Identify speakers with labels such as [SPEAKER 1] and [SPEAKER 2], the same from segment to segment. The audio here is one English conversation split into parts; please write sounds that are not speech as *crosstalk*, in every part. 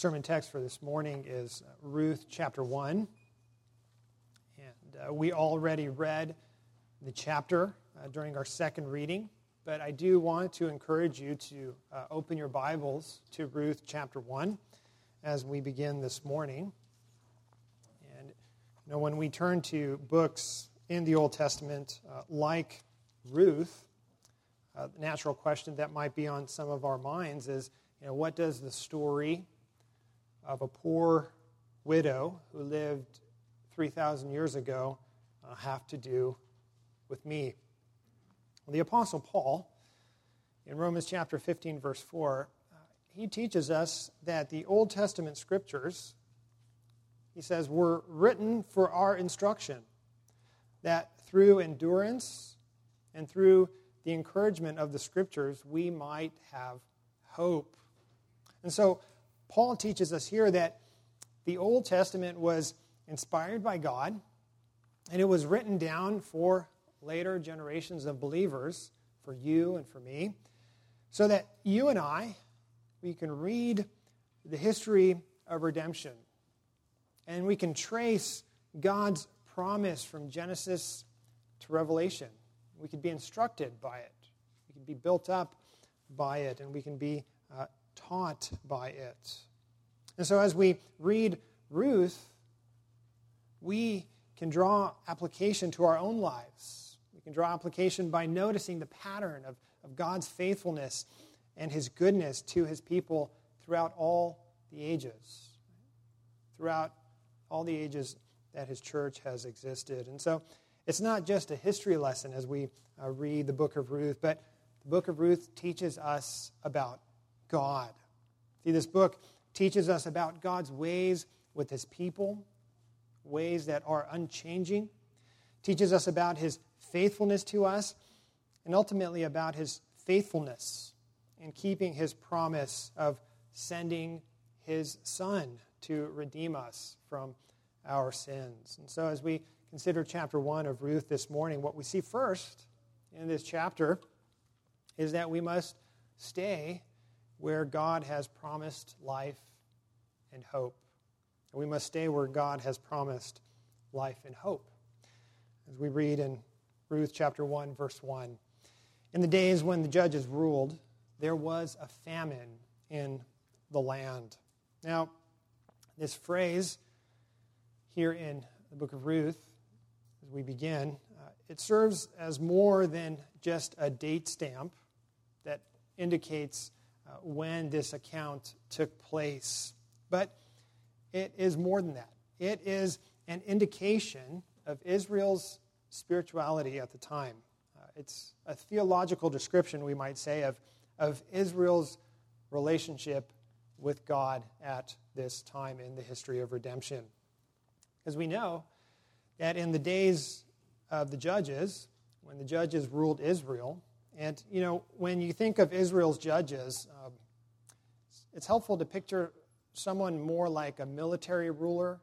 [SPEAKER 1] sermon text for this morning is Ruth chapter 1. And uh, we already read the chapter uh, during our second reading, but I do want to encourage you to uh, open your Bibles to Ruth chapter 1 as we begin this morning. And you know, when we turn to books in the Old Testament uh, like Ruth, uh, the natural question that might be on some of our minds is you know, what does the story of a poor widow who lived 3,000 years ago uh, have to do with me? Well, the Apostle Paul, in Romans chapter 15, verse 4, uh, he teaches us that the Old Testament scriptures, he says, were written for our instruction, that through endurance and through the encouragement of the scriptures, we might have hope. And so, Paul teaches us here that the Old Testament was inspired by God and it was written down for later generations of believers, for you and for me, so that you and I, we can read the history of redemption and we can trace God's promise from Genesis to Revelation. We can be instructed by it, we can be built up by it, and we can be uh, taught by it. And so as we read Ruth, we can draw application to our own lives. We can draw application by noticing the pattern of, of God's faithfulness and his goodness to his people throughout all the ages, throughout all the ages that his church has existed. And so it's not just a history lesson as we uh, read the book of Ruth, but the book of Ruth teaches us about God. See, this book teaches us about God's ways with his people, ways that are unchanging, teaches us about his faithfulness to us, and ultimately about his faithfulness in keeping his promise of sending his son to redeem us from our sins. And so, as we consider chapter 1 of Ruth this morning, what we see first in this chapter is that we must stay where God has promised life and hope. And we must stay where God has promised life and hope. As we read in Ruth chapter 1, verse 1 In the days when the judges ruled, there was a famine in the land. Now, this phrase here in the book of Ruth, as we begin, uh, it serves as more than just a date stamp that indicates when this account took place. But it is more than that. It is an indication of Israel's spirituality at the time. Uh, it's a theological description, we might say, of, of Israel's relationship with God at this time in the history of redemption. Because we know that in the days of the judges, when the judges ruled Israel, and, you know, when you think of Israel's judges, um, it's helpful to picture someone more like a military ruler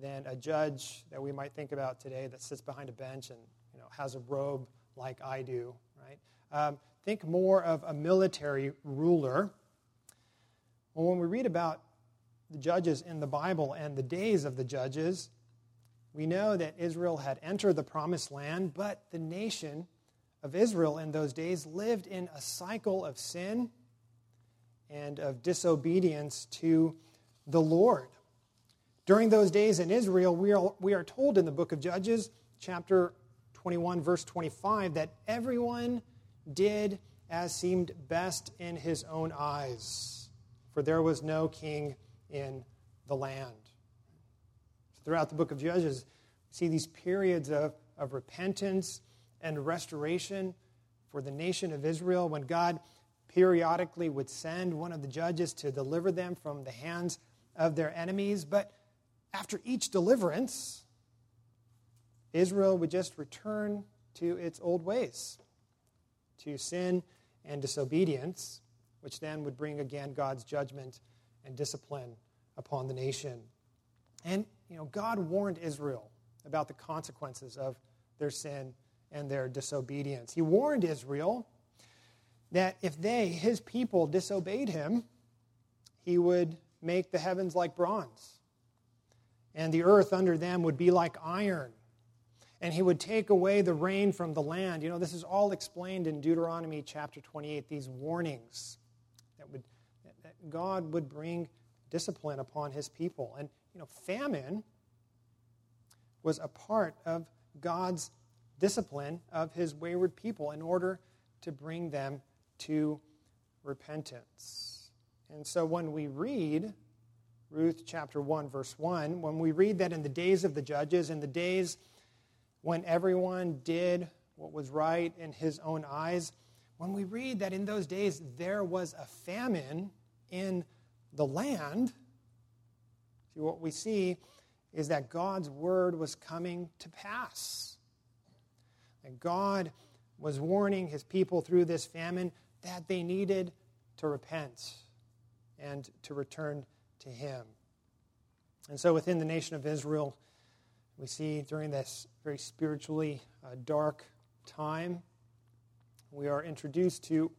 [SPEAKER 1] than a judge that we might think about today that sits behind a bench and, you know, has a robe like I do, right? Um, think more of a military ruler. Well, when we read about the judges in the Bible and the days of the judges, we know that Israel had entered the promised land, but the nation of Israel in those days lived in a cycle of sin and of disobedience to the Lord. During those days in Israel, we are, we are told in the book of Judges, chapter 21, verse 25, that everyone did as seemed best in his own eyes, for there was no king in the land. Throughout the book of Judges, we see these periods of, of repentance and restoration for the nation of Israel when God periodically would send one of the judges to deliver them from the hands of their enemies. But after each deliverance, Israel would just return to its old ways, to sin and disobedience, which then would bring again God's judgment and discipline upon the nation. And, you know, God warned Israel about the consequences of their sin and their disobedience. He warned Israel that if they, his people, disobeyed him, he would make the heavens like bronze, and the earth under them would be like iron. And he would take away the rain from the land. You know, this is all explained in Deuteronomy chapter 28, these warnings that, would, that God would bring discipline upon his people. And, you know, famine was a part of God's discipline of his wayward people in order to bring them to repentance. And so when we read Ruth chapter 1, verse 1, when we read that in the days of the judges, in the days when everyone did what was right in his own eyes, when we read that in those days there was a famine in the land, see what we see is that God's word was coming to pass. And God was warning his people through this famine that they needed to repent and to return to him. And so within the nation of Israel, we see during this very spiritually uh, dark time, we are introduced to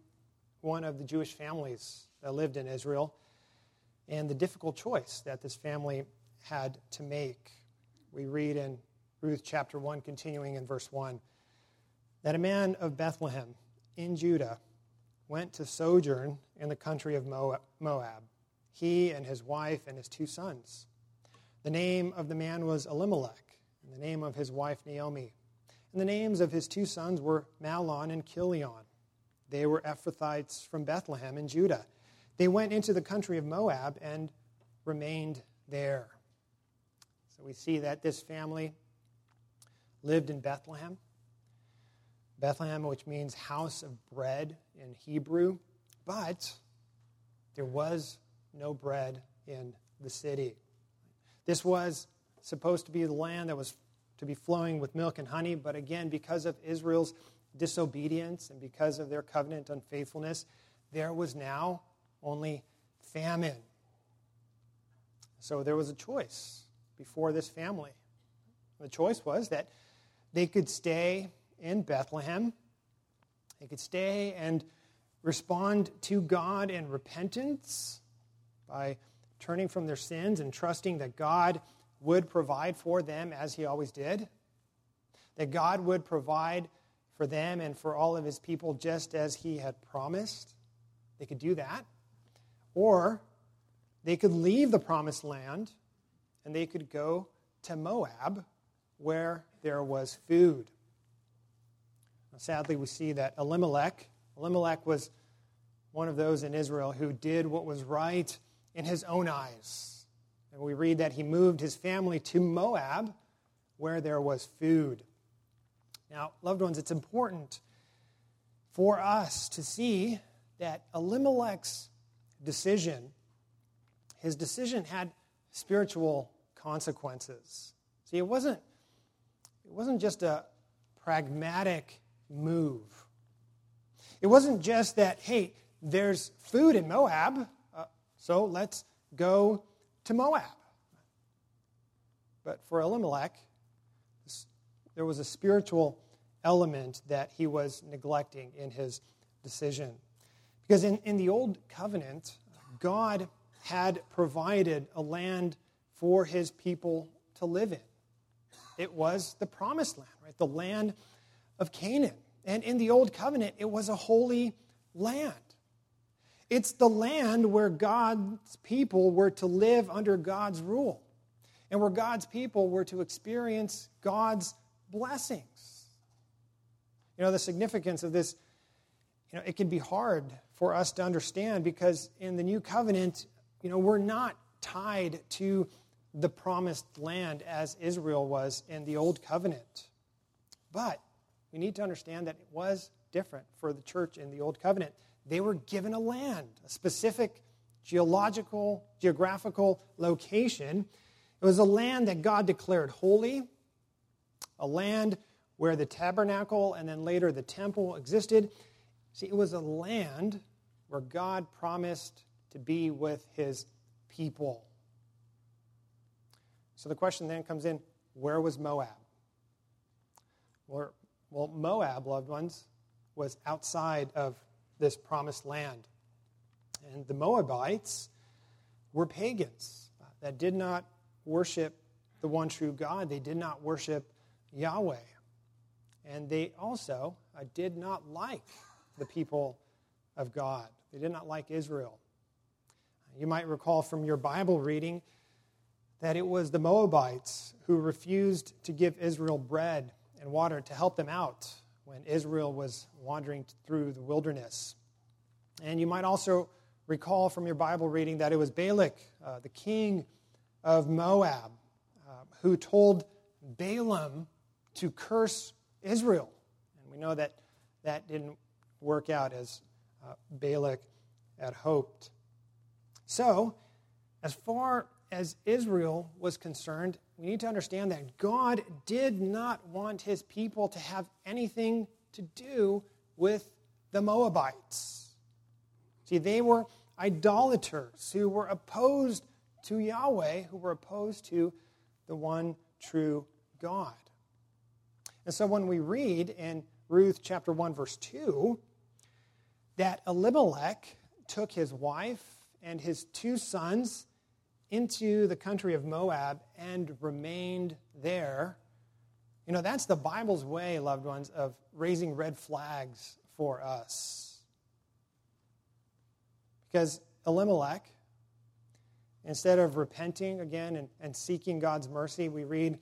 [SPEAKER 1] one of the Jewish families that lived in Israel and the difficult choice that this family had to make. We read in Ruth chapter 1, continuing in verse 1, that a man of Bethlehem in Judah went to sojourn in the country of Moab, he and his wife and his two sons. The name of the man was Elimelech, and the name of his wife Naomi. And the names of his two sons were Mahlon and Chilion. They were Ephrathites from Bethlehem in Judah. They went into the country of Moab and remained there. So we see that this family lived in Bethlehem. Bethlehem, which means house of bread in Hebrew, but there was no bread in the city. This was supposed to be the land that was to be flowing with milk and honey, but again, because of Israel's disobedience and because of their covenant unfaithfulness, there was now only famine. So there was a choice before this family. The choice was that they could stay in Bethlehem, they could stay and respond to God in repentance by turning from their sins and trusting that God would provide for them as He always did, that God would provide for them and for all of His people just as He had promised. They could do that. Or they could leave the promised land and they could go to Moab where there was food. Sadly, we see that Elimelech, Elimelech was one of those in Israel who did what was right in his own eyes. And we read that he moved his family to Moab where there was food. Now, loved ones, it's important for us to see that Elimelech's decision, his decision had spiritual consequences. See, it wasn't, it wasn't just a pragmatic move. It wasn't just that, hey, there's food in Moab, uh, so let's go to Moab. But for Elimelech, there was a spiritual element that he was neglecting in his decision. Because in, in the Old Covenant, God had provided a land for his people to live in. It was the promised land, right? The land of Canaan. And in the Old Covenant, it was a holy land. It's the land where God's people were to live under God's rule and where God's people were to experience God's blessings. You know, the significance of this, you know, it can be hard for us to understand because in the new covenant, you know, we're not tied to the promised land as Israel was in the old covenant. But we need to understand that it was different for the church in the Old Covenant. They were given a land, a specific geological, geographical location. It was a land that God declared holy, a land where the tabernacle and then later the temple existed. See, it was a land where God promised to be with his people. So the question then comes in where was Moab? Well, well, Moab, loved ones, was outside of this promised land. And the Moabites were pagans that did not worship the one true God. They did not worship Yahweh. And they also uh, did not like the people of God. They did not like Israel. You might recall from your Bible reading that it was the Moabites who refused to give Israel bread and water to help them out when Israel was wandering through the wilderness. And you might also recall from your Bible reading that it was Balak, uh, the king of Moab, uh, who told Balaam to curse Israel. And we know that that didn't work out as uh, Balak had hoped. So, as far as Israel was concerned, we need to understand that God did not want his people to have anything to do with the Moabites. See, they were idolaters who were opposed to Yahweh, who were opposed to the one true God. And so when we read in Ruth chapter 1, verse 2, that Elimelech took his wife and his two sons into the country of Moab and remained there. You know, that's the Bible's way, loved ones, of raising red flags for us. Because Elimelech, instead of repenting again and, and seeking God's mercy, we read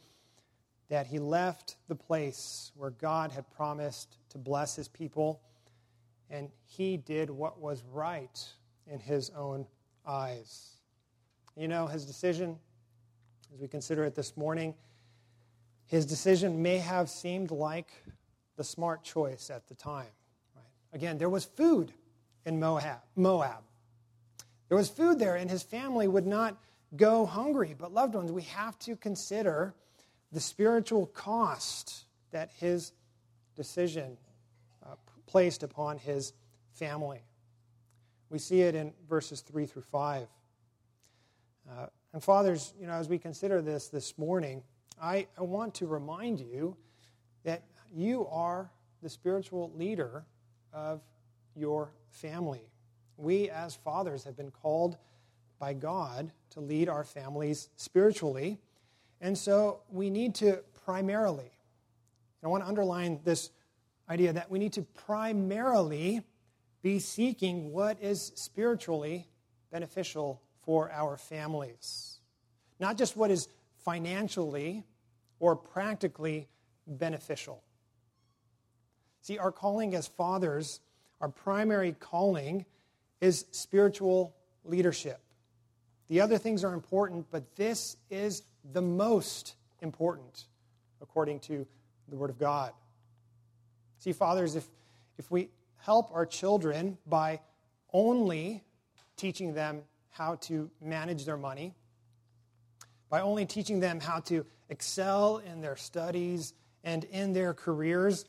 [SPEAKER 1] that he left the place where God had promised to bless his people, and he did what was right in his own eyes. You know, his decision, as we consider it this morning, his decision may have seemed like the smart choice at the time. Right? Again, there was food in Moab. Moab. There was food there, and his family would not go hungry. But, loved ones, we have to consider the spiritual cost that his decision uh, placed upon his family. We see it in verses 3 through 5. Uh, and, fathers, you know, as we consider this this morning, I, I want to remind you that you are the spiritual leader of your family. We, as fathers, have been called by God to lead our families spiritually. And so we need to primarily, I want to underline this idea that we need to primarily be seeking what is spiritually beneficial for our families. Not just what is financially or practically beneficial. See, our calling as fathers, our primary calling is spiritual leadership. The other things are important, but this is the most important according to the Word of God. See, fathers, if, if we help our children by only teaching them how to manage their money, by only teaching them how to excel in their studies and in their careers,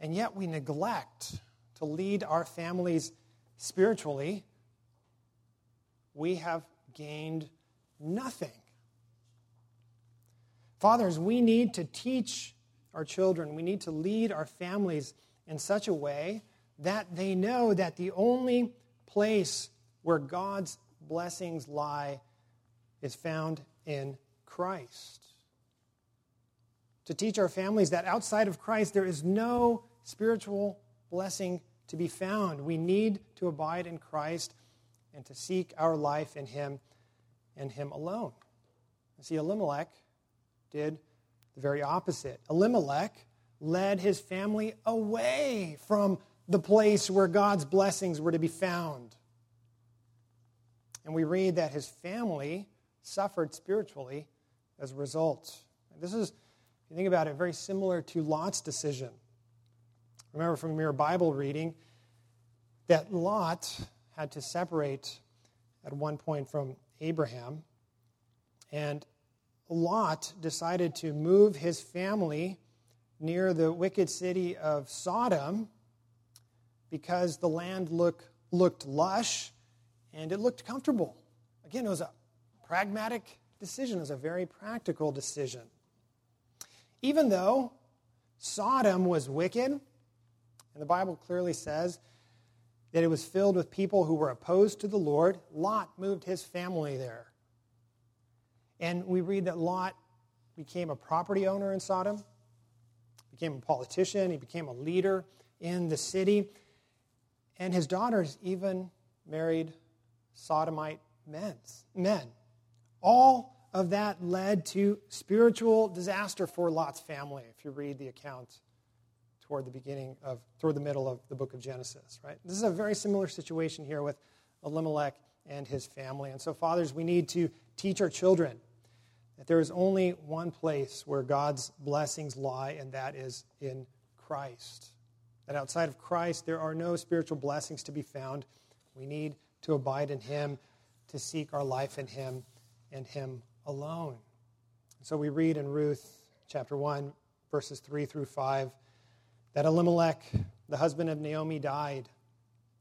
[SPEAKER 1] and yet we neglect to lead our families spiritually, we have gained nothing. Fathers, we need to teach our children, we need to lead our families in such a way that they know that the only place where God's blessings lie is found in Christ. To teach our families that outside of Christ there is no spiritual blessing to be found. We need to abide in Christ and to seek our life in Him and Him alone. See, Elimelech did the very opposite. Elimelech led his family away from the place where God's blessings were to be found. And we read that his family suffered spiritually as a result. This is, if you think about it, very similar to Lot's decision. Remember from your Bible reading that Lot had to separate at one point from Abraham. And Lot decided to move his family near the wicked city of Sodom because the land look, looked lush and it looked comfortable. Again, it was a pragmatic decision, it was a very practical decision. Even though Sodom was wicked, and the Bible clearly says that it was filled with people who were opposed to the Lord. Lot moved his family there. And we read that Lot became a property owner in Sodom, became a politician, he became a leader in the city, and his daughters even married sodomite men's, men. All of that led to spiritual disaster for Lot's family, if you read the account toward the beginning of, toward the middle of the book of Genesis, right? This is a very similar situation here with Elimelech and his family. And so, fathers, we need to teach our children that there is only one place where God's blessings lie, and that is in Christ. That outside of Christ, there are no spiritual blessings to be found. We need to abide in Him, to seek our life in Him and Him alone. So we read in Ruth chapter 1, verses 3 through 5 that Elimelech, the husband of Naomi, died,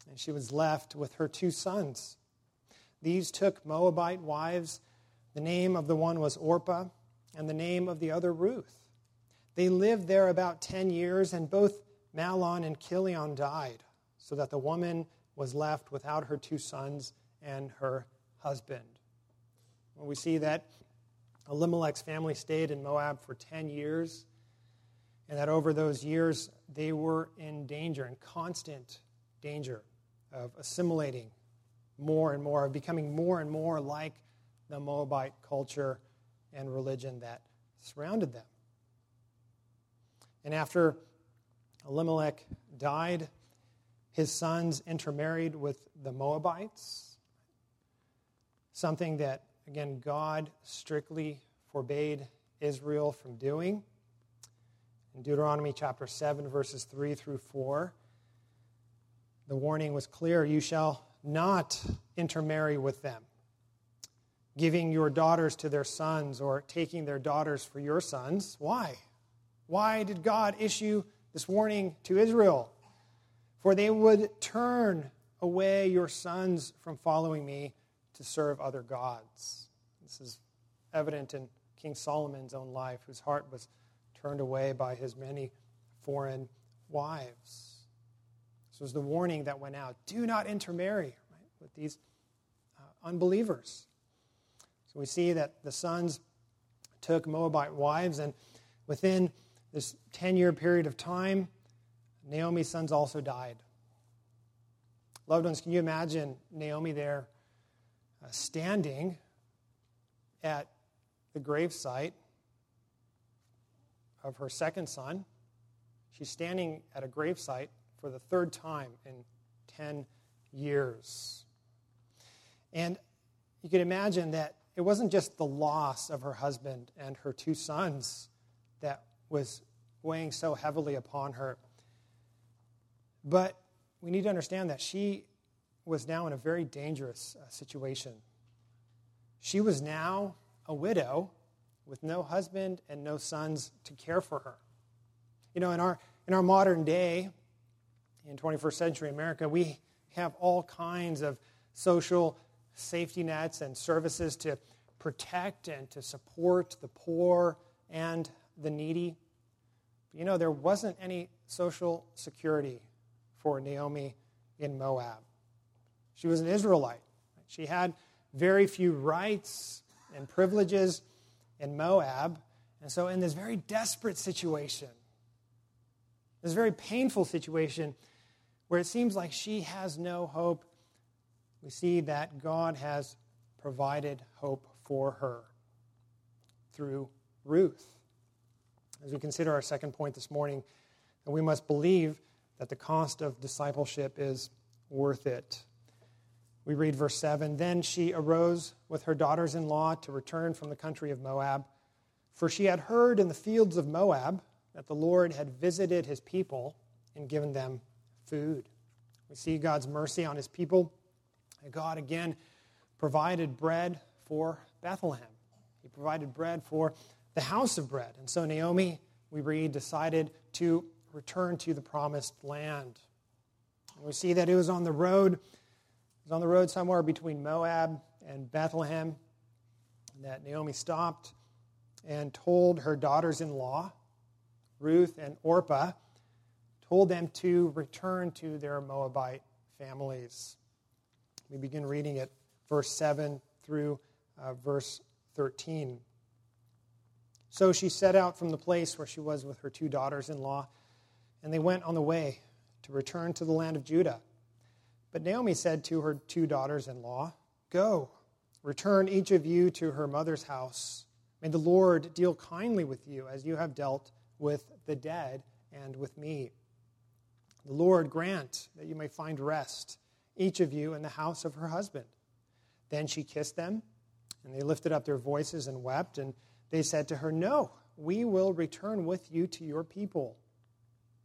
[SPEAKER 1] and she was left with her two sons. These took Moabite wives. The name of the one was Orpah, and the name of the other Ruth. They lived there about 10 years, and both Mahlon and Chilion died, so that the woman was left without her two sons and her husband. We see that Elimelech's family stayed in Moab for 10 years and that over those years they were in danger, in constant danger of assimilating more and more, of becoming more and more like the Moabite culture and religion that surrounded them. And after Elimelech died, his sons intermarried with the Moabites, something that, again, God strictly forbade Israel from doing. In Deuteronomy chapter 7, verses 3 through 4, the warning was clear you shall not intermarry with them, giving your daughters to their sons or taking their daughters for your sons. Why? Why did God issue this warning to Israel? For they would turn away your sons from following me to serve other gods. This is evident in King Solomon's own life, whose heart was turned away by his many foreign wives. This was the warning that went out do not intermarry right, with these uh, unbelievers. So we see that the sons took Moabite wives, and within this 10 year period of time, Naomi's sons also died. Loved ones, can you imagine Naomi there uh, standing at the gravesite of her second son. She's standing at a gravesite for the third time in 10 years. And you can imagine that it wasn't just the loss of her husband and her two sons that was weighing so heavily upon her. But we need to understand that she was now in a very dangerous uh, situation. She was now a widow with no husband and no sons to care for her. You know, in our, in our modern day, in 21st century America, we have all kinds of social safety nets and services to protect and to support the poor and the needy. You know, there wasn't any social security for Naomi in Moab. She was an Israelite. She had very few rights and privileges in Moab. And so, in this very desperate situation, this very painful situation where it seems like she has no hope, we see that God has provided hope for her through Ruth. As we consider our second point this morning, that we must believe that the cost of discipleship is worth it. We read verse 7 Then she arose with her daughters in law to return from the country of Moab, for she had heard in the fields of Moab that the Lord had visited his people and given them food. We see God's mercy on his people. God again provided bread for Bethlehem. He provided bread for the house of bread. And so Naomi, we read, decided to return to the promised land. And we see that it was on the road it was on the road somewhere between Moab and Bethlehem that Naomi stopped and told her daughters in law, Ruth and Orpah, told them to return to their Moabite families. We begin reading at verse 7 through uh, verse 13. So she set out from the place where she was with her two daughters in law, and they went on the way to return to the land of Judah. But Naomi said to her two daughters in law, Go, return each of you to her mother's house. May the Lord deal kindly with you as you have dealt with the dead and with me. The Lord grant that you may find rest, each of you in the house of her husband. Then she kissed them, and they lifted up their voices and wept, and they said to her, No, we will return with you to your people.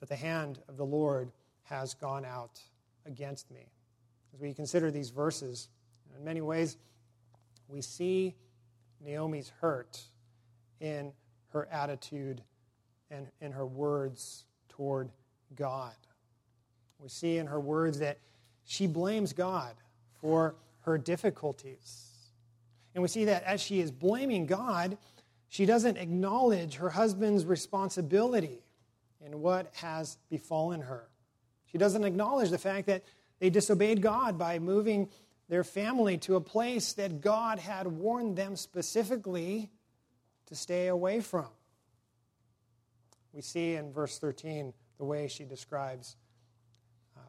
[SPEAKER 1] that the hand of the Lord has gone out against me. As we consider these verses, in many ways, we see Naomi's hurt in her attitude and in her words toward God. We see in her words that she blames God for her difficulties. And we see that as she is blaming God, she doesn't acknowledge her husband's responsibility in what has befallen her. She doesn't acknowledge the fact that they disobeyed God by moving their family to a place that God had warned them specifically to stay away from. We see in verse 13 the way she describes uh,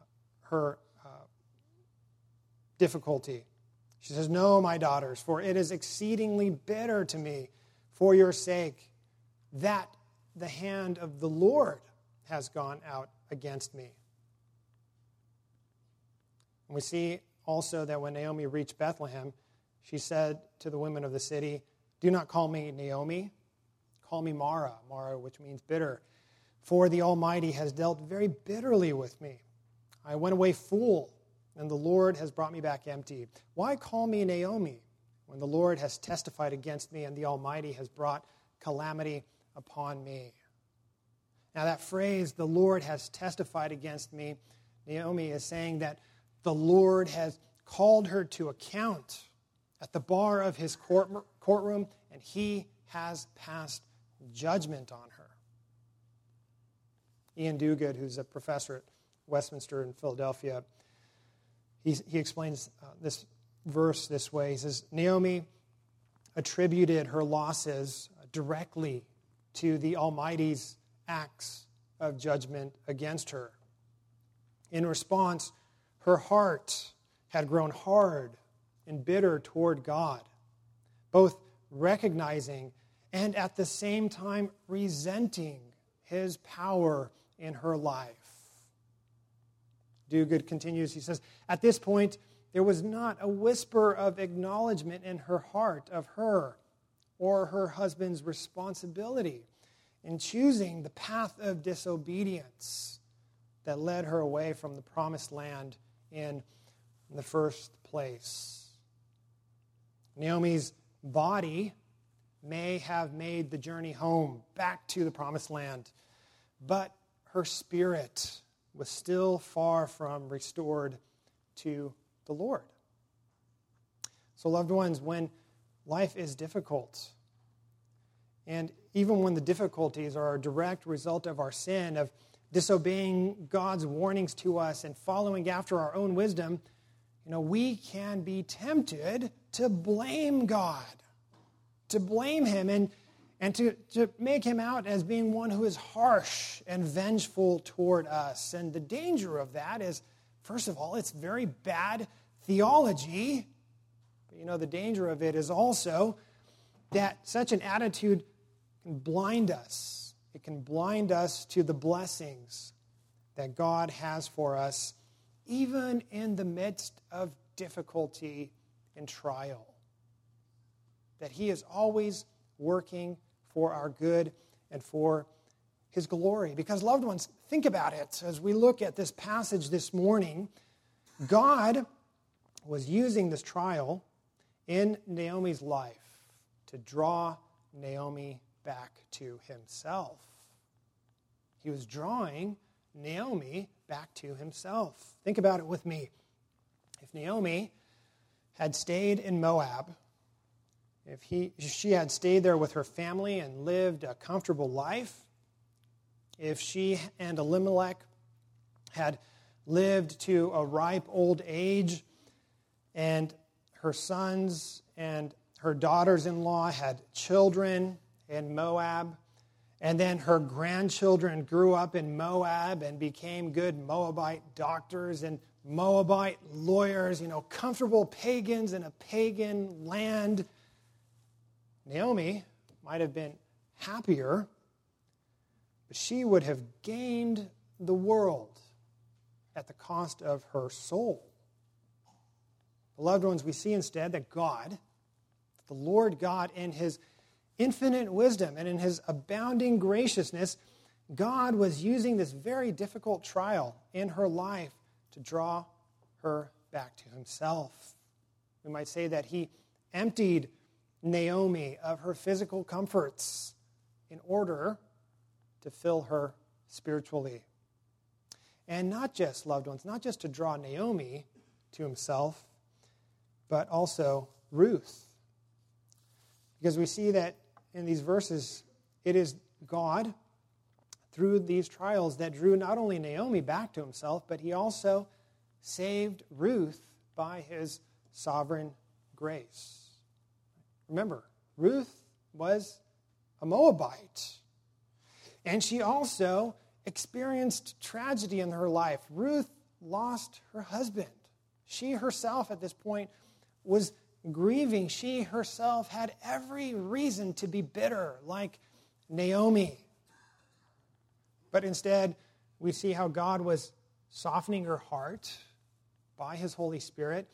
[SPEAKER 1] her uh, difficulty. She says, No, my daughters, for it is exceedingly bitter to me for your sake that the hand of the Lord has gone out against me. And we see also that when Naomi reached Bethlehem, she said to the women of the city, Do not call me Naomi, call me Mara, Mara, which means bitter. For the Almighty has dealt very bitterly with me. I went away full, and the Lord has brought me back empty. Why call me Naomi when the Lord has testified against me and the Almighty has brought calamity upon me? Now, that phrase, the Lord has testified against me, Naomi is saying that the Lord has called her to account at the bar of his court, courtroom, and he has passed judgment on her. Ian Duguid, who's a professor at Westminster in Philadelphia, he, he explains uh, this verse this way. He says, Naomi attributed her losses directly to the Almighty's acts of judgment against her. In response, her heart had grown hard and bitter toward God, both recognizing and at the same time resenting his power in her life. Duguid continues, he says, At this point, there was not a whisper of acknowledgement in her heart of her or her husband's responsibility in choosing the path of disobedience that led her away from the promised land in the first place. Naomi's body may have made the journey home back to the promised land, but her spirit was still far from restored to the Lord. So, loved ones, when life is difficult, and even when the difficulties are a direct result of our sin, of disobeying God's warnings to us and following after our own wisdom, you know, we can be tempted to blame God, to blame Him, and, and to, to make Him out as being one who is harsh and vengeful toward us. And the danger of that is, first of all, it's very bad theology. But you know, the danger of it is also that such an attitude can blind us it can blind us to the blessings that God has for us, even in the midst of difficulty and trial. That He is always working for our good and for His glory. Because, loved ones, think about it as we look at this passage this morning. God was using this trial in Naomi's life to draw Naomi back to himself. He was drawing Naomi back to himself. Think about it with me. If Naomi had stayed in Moab, if, he, if she had stayed there with her family and lived a comfortable life, if she and Elimelech had lived to a ripe old age, and her sons and her daughters in law had children in Moab, and then her grandchildren grew up in Moab and became good Moabite doctors and Moabite lawyers, you know, comfortable pagans in a pagan land. Naomi might have been happier, but she would have gained the world at the cost of her soul. Beloved ones, we see instead that God, the Lord God, in his infinite wisdom and in his abounding graciousness, God was using this very difficult trial in her life to draw her back to himself. We might say that he emptied Naomi of her physical comforts in order to fill her spiritually. And not just, loved ones, not just to draw Naomi to himself, but also Ruth. Because we see that in these verses, it is God, through these trials, that drew not only Naomi back to himself, but he also saved Ruth by his sovereign grace. Remember, Ruth was a Moabite. And she also experienced tragedy in her life. Ruth lost her husband. She herself, at this point, was grieving. She herself had every reason to be bitter, like Naomi. But instead, we see how God was softening her heart by his Holy Spirit,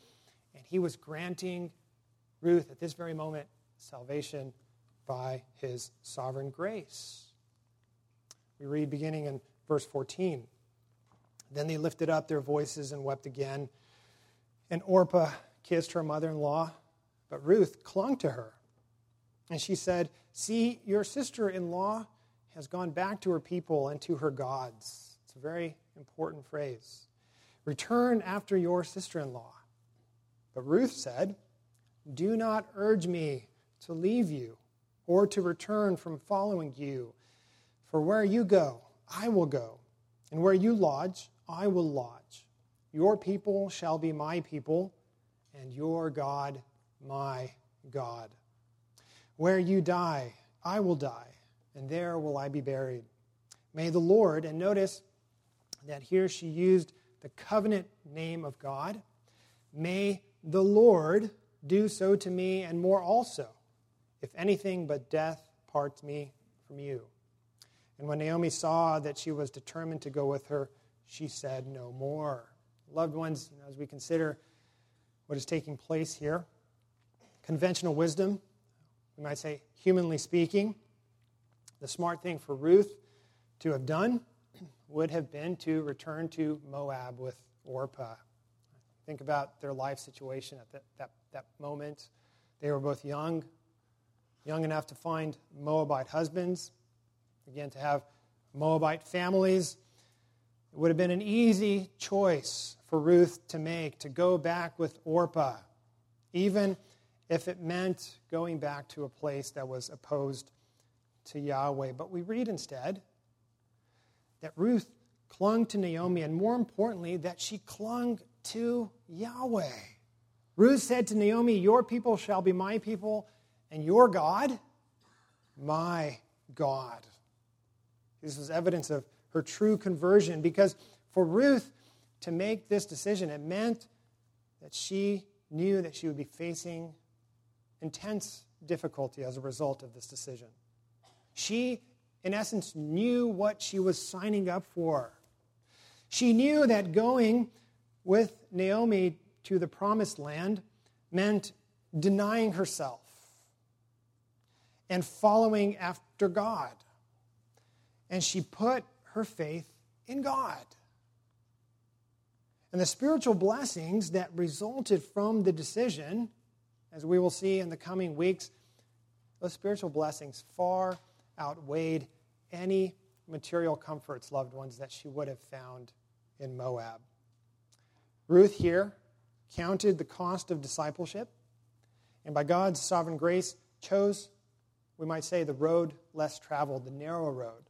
[SPEAKER 1] and he was granting Ruth at this very moment salvation by his sovereign grace. We read beginning in verse 14. Then they lifted up their voices and wept again. And Orpah kissed her mother in law, but Ruth clung to her. And she said, See, your sister in law has gone back to her people and to her gods. It's a very important phrase. Return after your sister in law. But Ruth said, Do not urge me to leave you or to return from following you. For where you go, I will go, and where you lodge, I will lodge. Your people shall be my people and your God my God. Where you die, I will die, and there will I be buried. May the Lord, and notice that here she used the covenant name of God, may the Lord do so to me and more also, if anything but death parts me from you. And when Naomi saw that she was determined to go with her, she said no more. Loved ones, as we consider what is taking place here. Conventional wisdom, we might say, humanly speaking, the smart thing for Ruth to have done would have been to return to Moab with Orpah. Think about their life situation at that, that, that moment. They were both young, young enough to find Moabite husbands, again, to have Moabite families. It would have been an easy choice for Ruth to make to go back with Orpah, even if it meant going back to a place that was opposed to Yahweh. But we read instead that Ruth clung to Naomi, and more importantly, that she clung to Yahweh. Ruth said to Naomi, Your people shall be my people, and your God, my God. This was evidence of her true conversion because for Ruth, to make this decision, it meant that she knew that she would be facing intense difficulty as a result of this decision. She, in essence, knew what she was signing up for. She knew that going with Naomi to the promised land meant denying herself and following after God. And she put her faith in God. And the spiritual blessings that resulted from the decision, as we will see in the coming weeks, those spiritual blessings far outweighed any material comforts, loved ones, that she would have found in Moab. Ruth here counted the cost of discipleship, and by God's sovereign grace, chose, we might say, the road less traveled, the narrow road.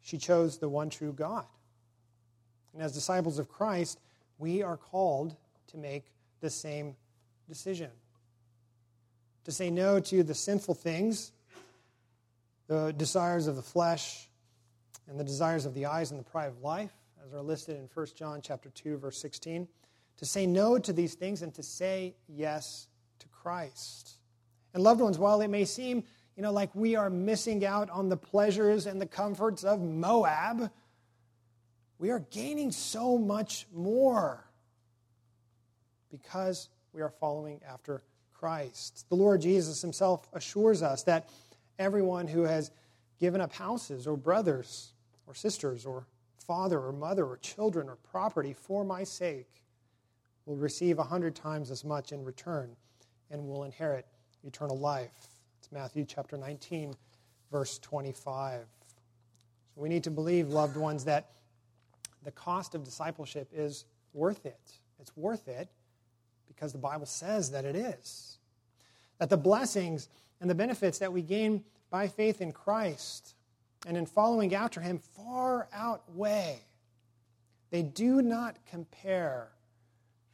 [SPEAKER 1] She chose the one true God. And as disciples of Christ, we are called to make the same decision to say no to the sinful things, the desires of the flesh, and the desires of the eyes and the pride of life, as are listed in 1 John chapter 2, verse 16. To say no to these things and to say yes to Christ. And loved ones, while it may seem, you know, like we are missing out on the pleasures and the comforts of Moab, we are gaining so much more because we are following after Christ. The Lord Jesus himself assures us that everyone who has given up houses or brothers or sisters or father or mother or children or property for my sake will receive a hundred times as much in return and will inherit eternal life. It's Matthew chapter 19, verse 25. So we need to believe, loved ones, that the cost of discipleship is worth it. It's worth it because the Bible says that it is. That the blessings and the benefits that we gain by faith in Christ and in following after him far outweigh. They do not compare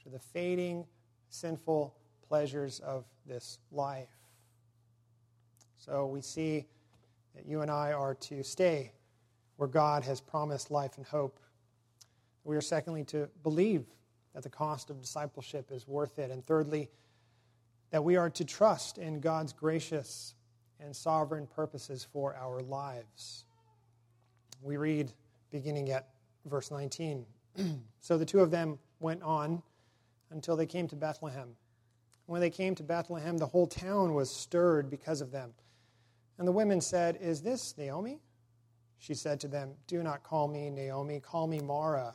[SPEAKER 1] to the fading, sinful pleasures of this life. So we see that you and I are to stay where God has promised life and hope. We are, secondly, to believe that the cost of discipleship is worth it. And thirdly, that we are to trust in God's gracious and sovereign purposes for our lives. We read beginning at verse 19. *clears throat* so the two of them went on until they came to Bethlehem. When they came to Bethlehem, the whole town was stirred because of them. And the women said, Is this Naomi? She said to them, Do not call me Naomi, call me Mara,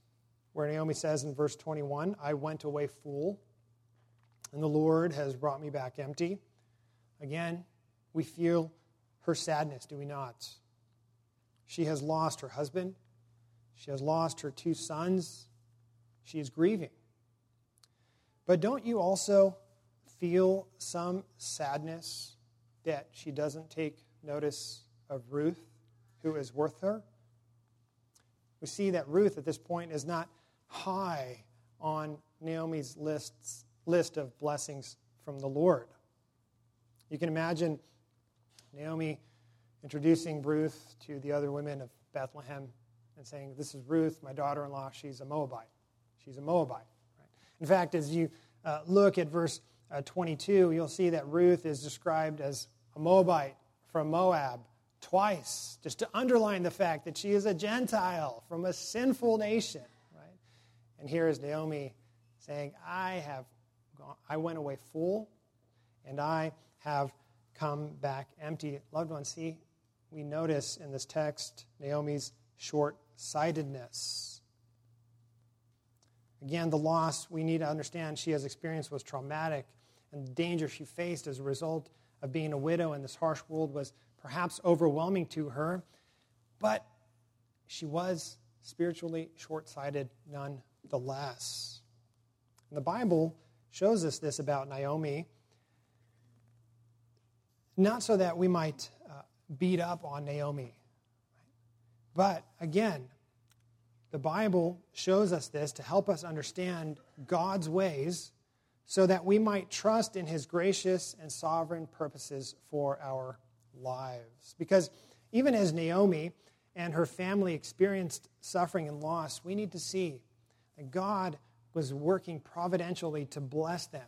[SPEAKER 1] where Naomi says in verse 21, I went away full, and the Lord has brought me back empty. Again, we feel her sadness, do we not? She has lost her husband, she has lost her two sons, she is grieving. But don't you also feel some sadness that she doesn't take notice of Ruth, who is worth her? We see that Ruth at this point is not high on Naomi's lists, list of blessings from the Lord. You can imagine Naomi introducing Ruth to the other women of Bethlehem and saying, This is Ruth, my daughter in law. She's a Moabite. She's a Moabite. Right? In fact, as you uh, look at verse uh, 22, you'll see that Ruth is described as a Moabite from Moab twice, just to underline the fact that she is a Gentile from a sinful nation. And here is Naomi saying, I have gone, I went away full, and I have come back empty. Loved ones, see, we notice in this text Naomi's short sightedness. Again, the loss we need to understand she has experienced was traumatic, and the danger she faced as a result of being a widow in this harsh world was perhaps overwhelming to her, but she was spiritually short sighted none the less. And the Bible shows us this about Naomi, not so that we might uh, beat up on Naomi, but again, the Bible shows us this to help us understand God's ways so that we might trust in his gracious and sovereign purposes for our lives. Because even as Naomi and her family experienced suffering and loss, we need to see that God was working providentially to bless them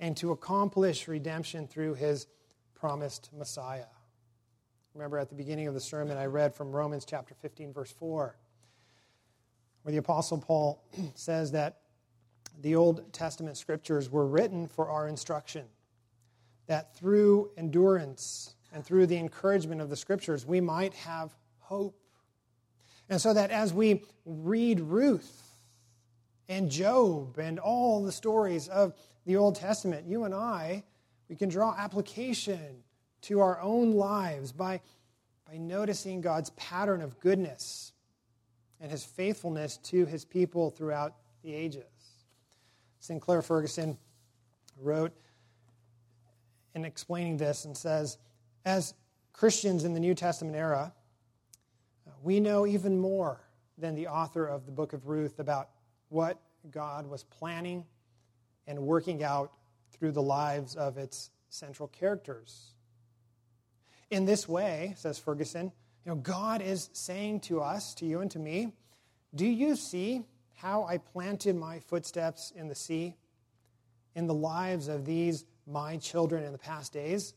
[SPEAKER 1] and to accomplish redemption through his promised Messiah. Remember at the beginning of the sermon, I read from Romans chapter 15, verse 4, where the Apostle Paul *clears throat* says that the Old Testament scriptures were written for our instruction, that through endurance and through the encouragement of the scriptures, we might have hope. And so that as we read Ruth and Job and all the stories of the Old Testament, you and I, we can draw application to our own lives by, by noticing God's pattern of goodness and his faithfulness to his people throughout the ages. Sinclair Ferguson wrote in explaining this and says, as Christians in the New Testament era, we know even more than the author of the book of Ruth about what God was planning and working out through the lives of its central characters. In this way, says Ferguson, you know, God is saying to us, to you and to me, do you see how I planted my footsteps in the sea, in the lives of these my children in the past days?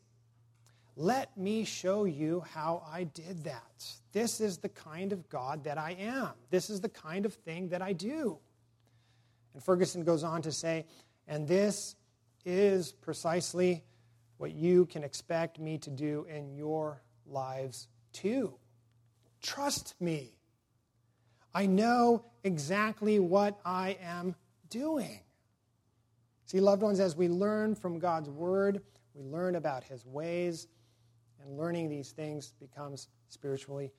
[SPEAKER 1] Let me show you how I did that. This is the kind of God that I am. This is the kind of thing that I do. And Ferguson goes on to say, and this is precisely what you can expect me to do in your lives too. Trust me. I know exactly what I am doing. See, loved ones, as we learn from God's word, we learn about his ways, and learning these things becomes spiritually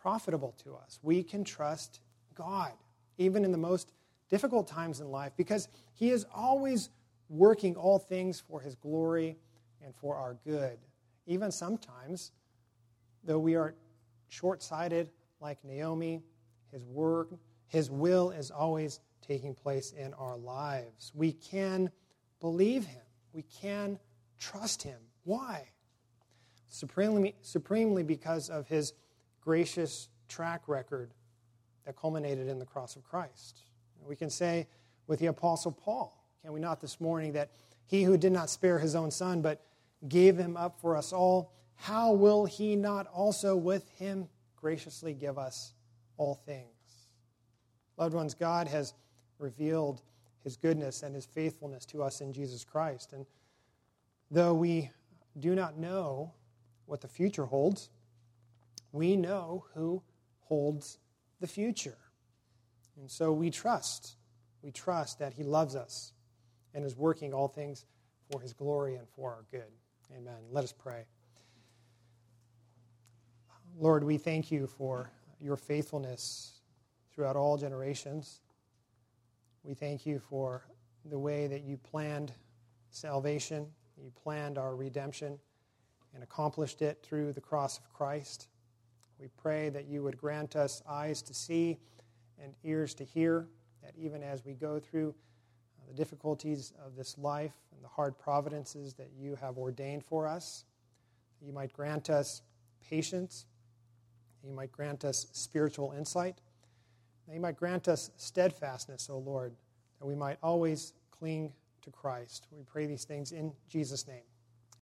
[SPEAKER 1] profitable to us. We can trust God, even in the most difficult times in life, because he is always working all things for his glory and for our good. Even sometimes, though we are short sighted like Naomi, his work, his will is always taking place in our lives. We can believe him. We can trust him. Why? Supremely, supremely because of his gracious track record that culminated in the cross of Christ. We can say with the Apostle Paul, can we not this morning, that he who did not spare his own son, but gave him up for us all, how will he not also with him graciously give us all things? Loved ones, God has revealed his goodness and his faithfulness to us in Jesus Christ. And though we do not know what the future holds, we know who holds the future. And so we trust. We trust that he loves us and is working all things for his glory and for our good. Amen. Let us pray. Lord, we thank you for your faithfulness throughout all generations. We thank you for the way that you planned salvation, you planned our redemption, and accomplished it through the cross of Christ. We pray that you would grant us eyes to see and ears to hear, that even as we go through uh, the difficulties of this life and the hard providences that you have ordained for us. You might grant us patience. You might grant us spiritual insight. You might grant us steadfastness, O Lord, that we might always cling to Christ. We pray these things in Jesus' name.